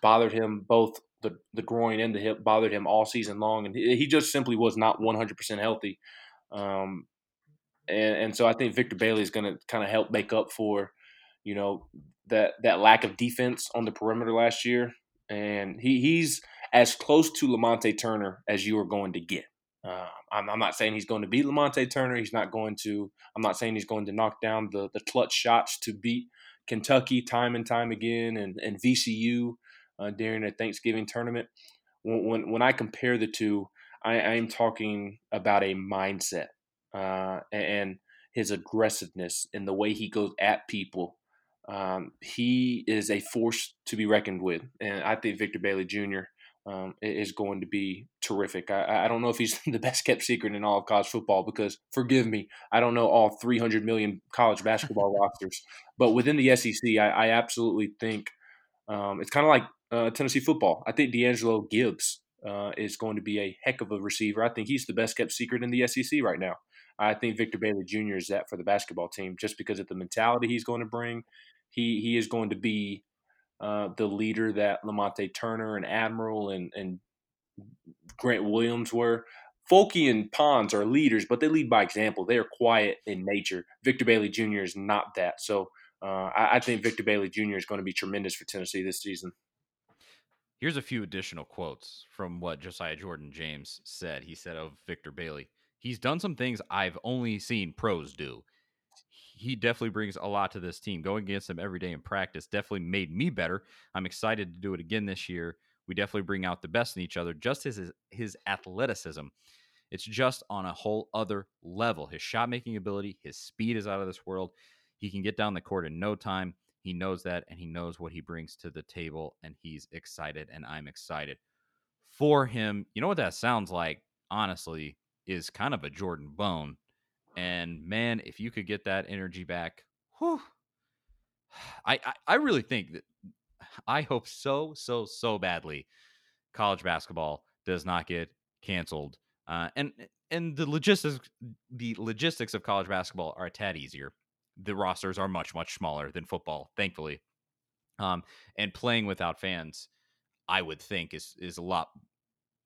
bothered him both the, the groin and the hip bothered him all season long, and he, just simply was not 100% healthy. Um, and, and so I think Victor Bailey is going to kind of help make up for, you know, that that lack of defense on the perimeter last year. And he, he's as close to Lamonte Turner as you are going to get. Uh, I'm, I'm, not saying he's going to beat Lamonte Turner. He's not going to. I'm not saying he's going to knock down the the clutch shots to beat Kentucky time and time again, and and VCU uh, during a Thanksgiving tournament. When, when when I compare the two, I, am talking about a mindset uh, and his aggressiveness and the way he goes at people. Um, he is a force to be reckoned with, and I think Victor Bailey Jr. Um, is going to be terrific. I, I, don't know if he's the best kept secret in all of college football because, forgive me, I don't know all 300 million college basketball rosters. But within the SEC, I, I absolutely think um, it's kind of like uh, Tennessee football. I think D'Angelo Gibbs uh, is going to be a heck of a receiver. I think he's the best kept secret in the SEC right now. I think Victor Bailey Jr. is that for the basketball team just because of the mentality he's going to bring. He he is going to be uh, the leader that Lamonte Turner and Admiral and, and Grant Williams were. Folky and Pons are leaders, but they lead by example. They are quiet in nature. Victor Bailey Jr. is not that. So uh, I, I think Victor Bailey Jr. is going to be tremendous for Tennessee this season. Here's a few additional quotes from what Josiah Jordan James said. He said of Victor Bailey, he's done some things I've only seen pros do. He definitely brings a lot to this team. Going against him every day in practice definitely made me better. I'm excited to do it again this year. We definitely bring out the best in each other. Just his his athleticism, it's just on a whole other level. His shot making ability, his speed is out of this world. He can get down the court in no time. He knows that, and he knows what he brings to the table, and he's excited, and I'm excited for him. You know what that sounds like? Honestly, is kind of a Jordan Bone. And man, if you could get that energy back, whew, I, I, I really think that I hope so, so, so badly college basketball does not get canceled. Uh, and and the logistics the logistics of college basketball are a tad easier. The rosters are much much smaller than football, thankfully. Um, and playing without fans, I would think is is a lot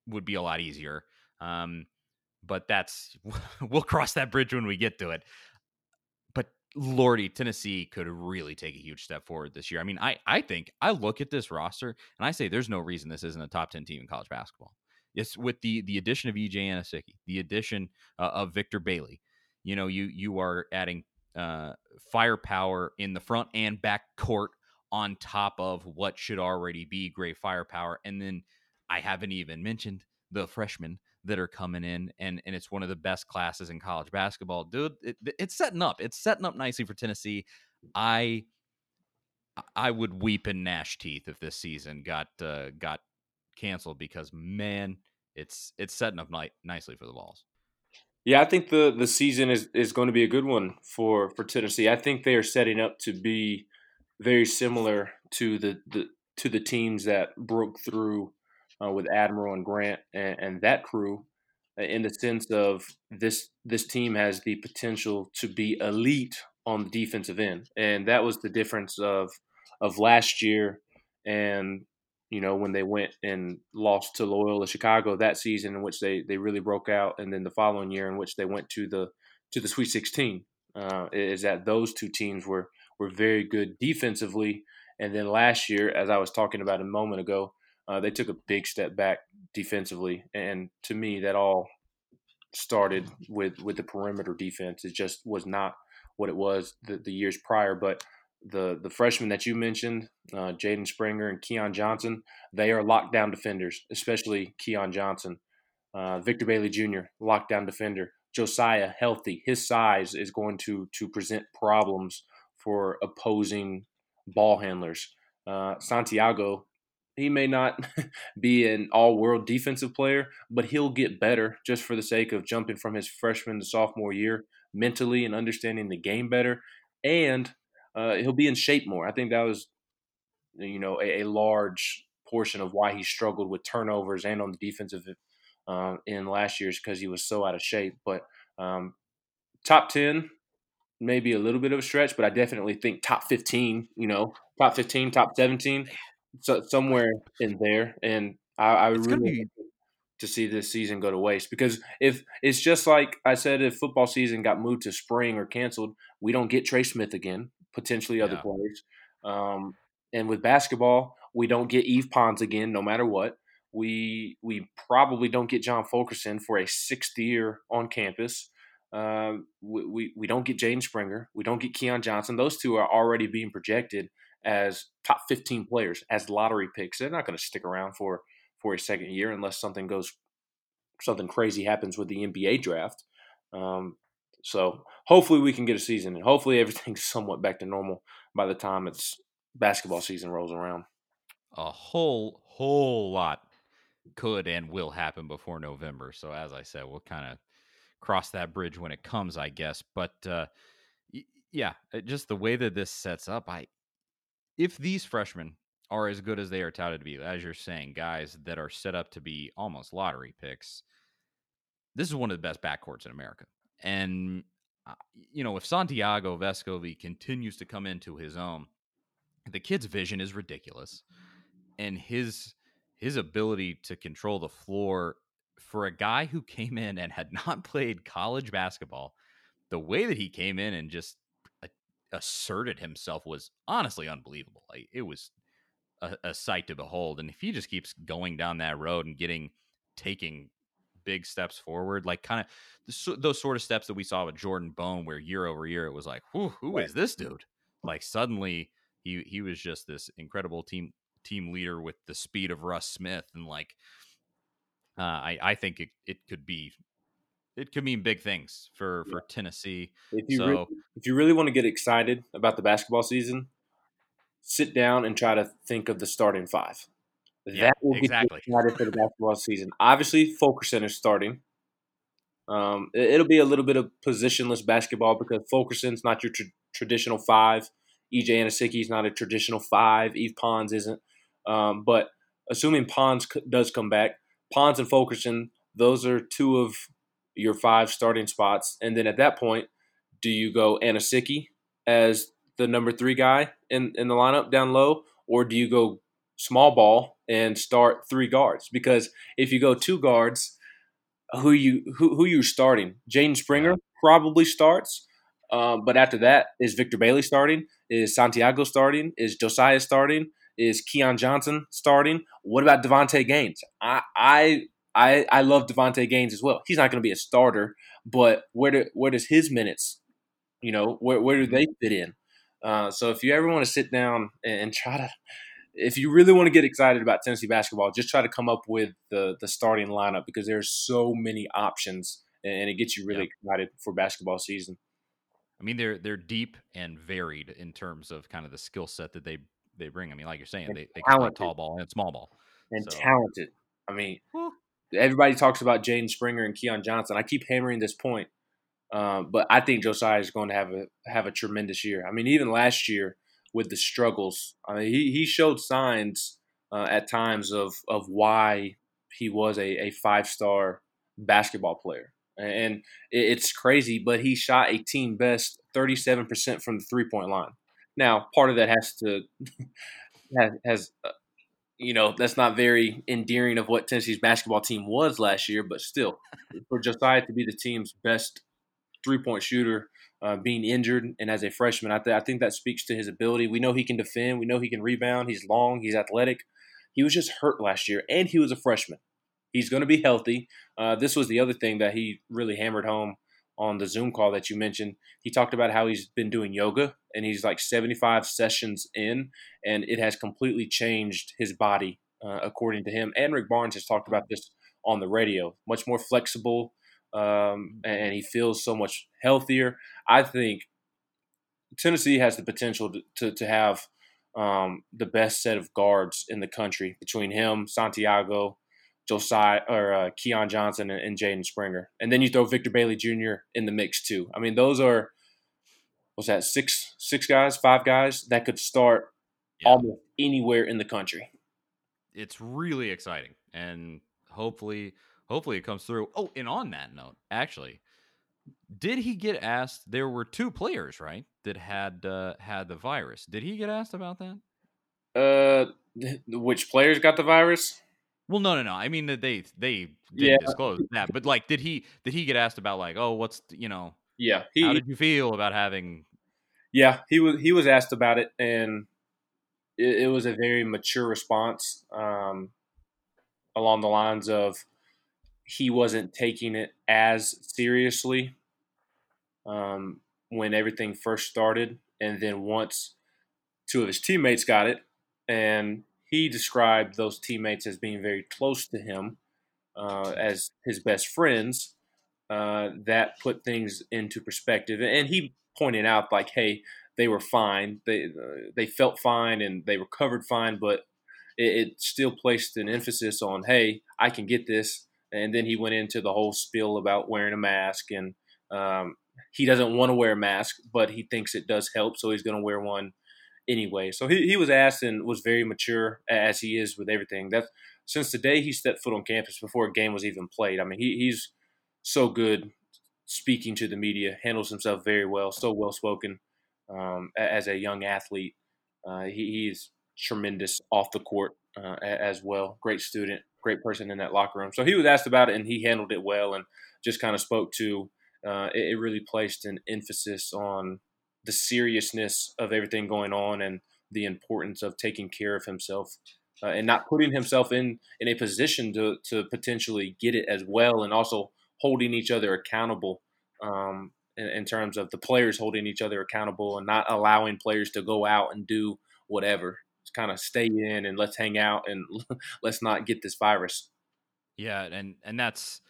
would be a lot easier. Um, but that's we'll cross that bridge when we get to it. But Lordy, Tennessee could really take a huge step forward this year. I mean, I I think I look at this roster and I say there's no reason this isn't a top ten team in college basketball. It's with the the addition of EJ Anosike, the addition uh, of Victor Bailey. You know, you you are adding uh, firepower in the front and back court on top of what should already be great firepower, and then I haven't even mentioned the freshmen that are coming in, and and it's one of the best classes in college basketball, dude. It, it's setting up. It's setting up nicely for Tennessee. I I would weep and gnash teeth if this season got uh, got canceled because man, it's it's setting up ni- nicely for the Vols. Yeah, I think the the season is, is going to be a good one for for Tennessee. I think they are setting up to be very similar to the, the to the teams that broke through uh, with Admiral and Grant and, and, that crew, uh, in the sense of this this team has the potential to be elite on the defensive end, and that was the difference of of last year and you know when they went and lost to Loyola Chicago that season in which they they really broke out, and then the following year in which they went to the to the Sweet 16. Uh, is that those two teams were were very good defensively, and then last year, as I was talking about a moment ago, uh, they took a big step back defensively, and to me, that all started with with the perimeter defense. It just was not what it was the, the years prior. But the the freshmen that you mentioned, uh, Jaden Springer and Keon Johnson, they are lockdown defenders, especially Keon Johnson. Uh, Victor Bailey Jr., lockdown defender. Josiah, healthy. His size is going to to present problems for opposing ball handlers. Uh, Santiago he may not be an all world defensive player, but he'll get better just for the sake of jumping from his freshman to sophomore year mentally and understanding the game better. And uh, he'll be in shape more. I think that was, you know, a, a, large portion of why he struggled with turnovers and on the defensive uh, in last year's because he was so out of shape. But um, top 10, maybe a little bit of a stretch, but I definitely think top 15, you know, top 15, top 17 so, somewhere in there, and I, I really be... to see this season go to waste because if it's just like I said, if football season got moved to spring or canceled, we don't get Trey Smith again, potentially other yeah. players. Um, and with basketball, we don't get Yves Pons again, no matter what. We we probably don't get John Fulkerson for a sixth year on campus. Uh, we, we, we don't get James Springer. We don't get Keon Johnson. Those two are already being projected as top 15 players as lottery picks. They're not going to stick around for for a second year unless something goes something crazy happens with the NBA draft. Um, so hopefully we can get a season and hopefully everything's somewhat back to normal by the time it's basketball season rolls around. A whole whole lot could and will happen before November. So as I said, we'll kind of cross that bridge when it comes, I guess. But uh, yeah, just the way that this sets up, I if these freshmen are as good as they are touted to be, as you're saying, guys that are set up to be almost lottery picks, this is one of the best backcourts in America. And, uh, you know, if Santiago Vescovi continues to come into his own, the kid's vision is ridiculous. And his his ability to control the floor for a guy who came in and had not played college basketball, the way that he came in and just asserted himself was honestly unbelievable. Like it was a, a sight to behold. And if he just keeps going down that road and getting taking big steps forward, like kind of those sort of steps that we saw with Jordan Bone, where year over year it was like, who who is this dude? Like suddenly he he was just this incredible team team leader with the speed of Russ Smith, and like uh, I I think it, it could be it could mean big things for for Tennessee. If you So- really, if you really want to get excited about the basketball season, sit down and try to think of the starting five. Yeah, that will get exactly. you excited for the basketball season. Obviously, Fulkerson is starting. Um, it- it'll be a little bit of positionless basketball because Fulkerson's not your tr- traditional five. EJ Anosike is not a traditional five. Yves Pons isn't. Um, but assuming Pons c- does come back, Pons and Fulkerson, those are two of your five starting spots. And then at that point, do you go Anosike as the number three guy in, in the lineup down low, or do you go small ball and start three guards? Because if you go two guards, who you who who you starting? Jaden Springer probably starts, um, but after that is Victor Bailey starting? Is Santiago starting? Is Josiah starting? Is Keon Johnson starting? What about Devonte Gaines? I I I, I love Devonte Gaines as well. He's not going to be a starter, but where do, where does his minutes, you know, where where do they fit in? Uh, so if you ever want to sit down and, and try to, if you really want to get excited about Tennessee basketball, just try to come up with the the starting lineup because there's so many options and it gets you really excited for basketball season. I mean, they're they're deep and varied in terms of kind of the skill set that they they bring. I mean, like you're saying, And they, they can play tall ball and small ball. and So- talented. I mean. Everybody talks about Jaden Springer and Keon Johnson. I keep hammering this point, um, but I think Josiah is going to have a have a tremendous year. I mean, even last year with the struggles, I mean, he he showed signs uh, at times of of why he was a, a five star basketball player, and it, it's crazy. But he shot a team best thirty seven percent from the three point line. Now, part of that has to has, has uh, you know, that's not very endearing of what Tennessee's basketball team was last year, but still, for Josiah to be the team's best three point shooter, uh, being injured, and as a freshman, I, th- I think that speaks to his ability. We know he can defend, we know he can rebound, he's long, he's athletic. He was just hurt last year, and he was a freshman. He's going to be healthy. Uh, this was the other thing that he really hammered home on the Zoom call that you mentioned. He talked about how he's been doing yoga, and he's like 75 sessions in, and it has completely changed his body, uh, according to him. And Rick Barnes has talked about this on the radio. Much more flexible, um, and he feels so much healthier. I think Tennessee has the potential to, to, to have um, the best set of guards in the country between him, Santiago, Josiah, or uh, Keon Johnson, and, and Jaden Springer. And then you throw Victor Bailey Jr. in the mix too. I mean, those are what's that six six guys, five guys that could start Yeah. almost anywhere in the country. It's really exciting, and hopefully, hopefully it comes through. Oh, and on that note, actually, did he get asked? There were two players, right, that had uh, had the virus. Did he get asked about that? Uh, th- which players got the virus? Well, no, no, no. I mean that they they didn't Yeah. disclose that, but like, did he did he get asked about like, oh, what's you know, Yeah, he how did you feel about having? Yeah, he was he was asked about it, and it, it was a very mature response, um, along the lines of he wasn't taking it as seriously um, when everything first started, and then once two of his teammates got it, and he described those teammates as being very close to him, uh, as his best friends. Uh, that put things into perspective, and he pointed out like, hey they were fine. They uh, they felt fine and they recovered fine, but it, it still placed an emphasis on, hey, I can get this. And then he went into the whole spiel about wearing a mask, and um, he doesn't want to wear a mask, but he thinks it does help, so he's going to wear one anyway. So he, he was asked and was very mature as he is with everything. That since the day he stepped foot on campus before a game was even played. I mean, he, he's so good speaking to the media, handles himself very well, so well spoken um, as a young athlete. Uh, he, he's tremendous off the court uh, as well. Great student, great person in that locker room. So he was asked about it, and he handled it well, and just kind of spoke to. Uh, it, it really placed an emphasis on the seriousness of everything going on and the importance of taking care of himself uh, and not putting himself in in a position to to potentially get it as well, and also holding each other accountable um, in, in, terms of the players holding each other accountable and not allowing players to go out and do whatever. Just kind of stay in and let's hang out and let's not get this virus. Yeah, and and that's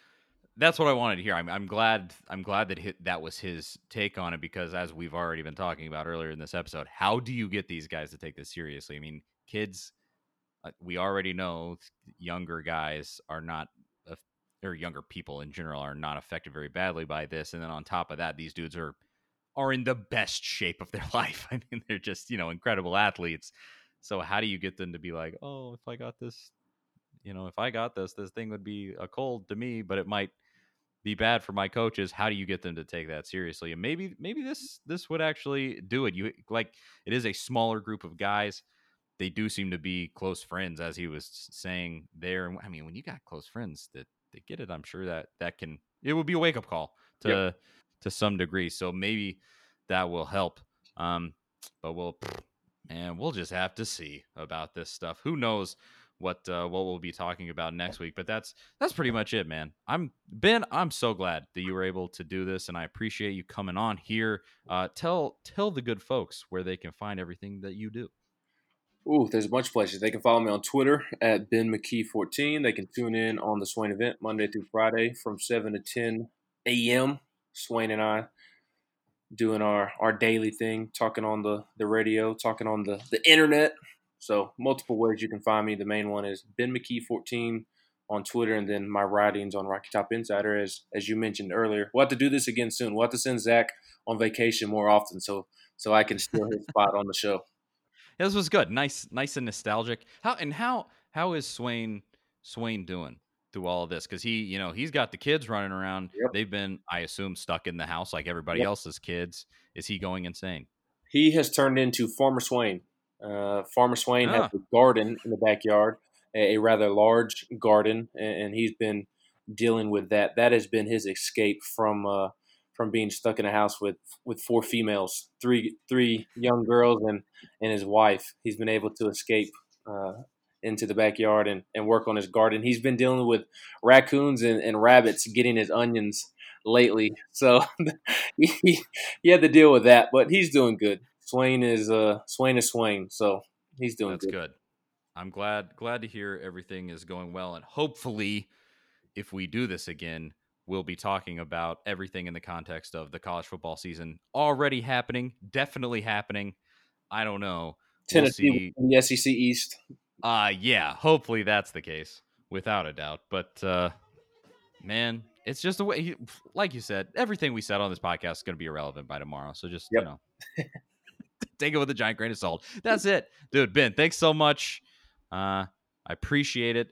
that's what I wanted to hear. I'm, I'm glad I'm glad that hit, that was his take on it because as we've already been talking about earlier in this episode, how do you get these guys to take this seriously? I mean, kids uh, we already know younger guys are not or younger people in general are not affected very badly by this and then on top of that these dudes are are in the best shape of their life i mean they're just you know incredible athletes so how do you get them to be like oh if i got this you know if i got this this thing would be a cold to me but it might be bad for my coaches how do you get them to take that seriously and maybe maybe this this would actually do it you like it is a smaller group of guys they do seem to be close friends, as he was saying there. And I mean, when you got close friends that they get it, I'm sure that that can it would be a wake up call to yep. to some degree. So maybe that will help. Um, but we'll and we'll just have to see about this stuff. Who knows what uh, what we'll be talking about next week? But that's that's pretty much it, man. I'm Ben. I'm so glad that you were able to do this, and I appreciate you coming on here. Uh, tell tell the good folks where they can find everything that you do. Ooh, there's a bunch of places. They can follow me on Twitter at Ben McKee14. They can tune in on the Swain event Monday through Friday from 7 to 10 a.m. Swain and I doing our, our daily thing, talking on the, the radio, talking on the, the internet. So, multiple ways you can find me. The main one is Ben McKee14 on Twitter, and then my writings on Rocky Top Insider, as as you mentioned earlier. We'll have to do this again soon. We'll have to send Zach on vacation more often so so I can steal his spot on the show this was good. Nice, nice and nostalgic. How and how how is Swain Swain doing through all of this? Because he, you know, he's got the kids running around. Yep. They've been, I assume, stuck in the house like everybody yep. else's kids. Is he going insane? He has turned into former Swain. Uh, Farmer Swain ah. has a garden in the backyard, a, a rather large garden, and, and, he's been dealing with that. That has been his escape from uh, from being stuck in a house with with four females, three three young girls, and and his wife. He's been able to escape uh, into the backyard and, and work on his garden. He's been dealing with raccoons and, and rabbits getting his onions lately, so he, he had to deal with that. But he's doing good. Swain is uh Swain is Swain, so he's doing That's good. good. I'm glad glad to hear everything is going well, and hopefully, if we do this again we'll be talking about everything in the context of the college football season already happening, definitely happening. I don't know. Tennessee, we'll the SEC East. Uh yeah, hopefully that's the case, without a doubt. But uh man, it's just the way, like you said, everything we said on this podcast is going to be irrelevant by tomorrow. So just yep. you know, take it with a giant grain of salt. That's it, dude. Ben, thanks so much. Uh, I appreciate it.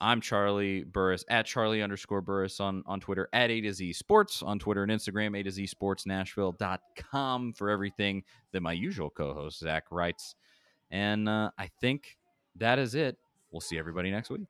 I'm Charlie Burris at Charlie underscore Burris on, on Twitter, at A to Z Sports on Twitter and Instagram, A to Z Sports Nashville.com for everything that my usual co host Zach writes. And uh, I think that is it. We'll see everybody next week.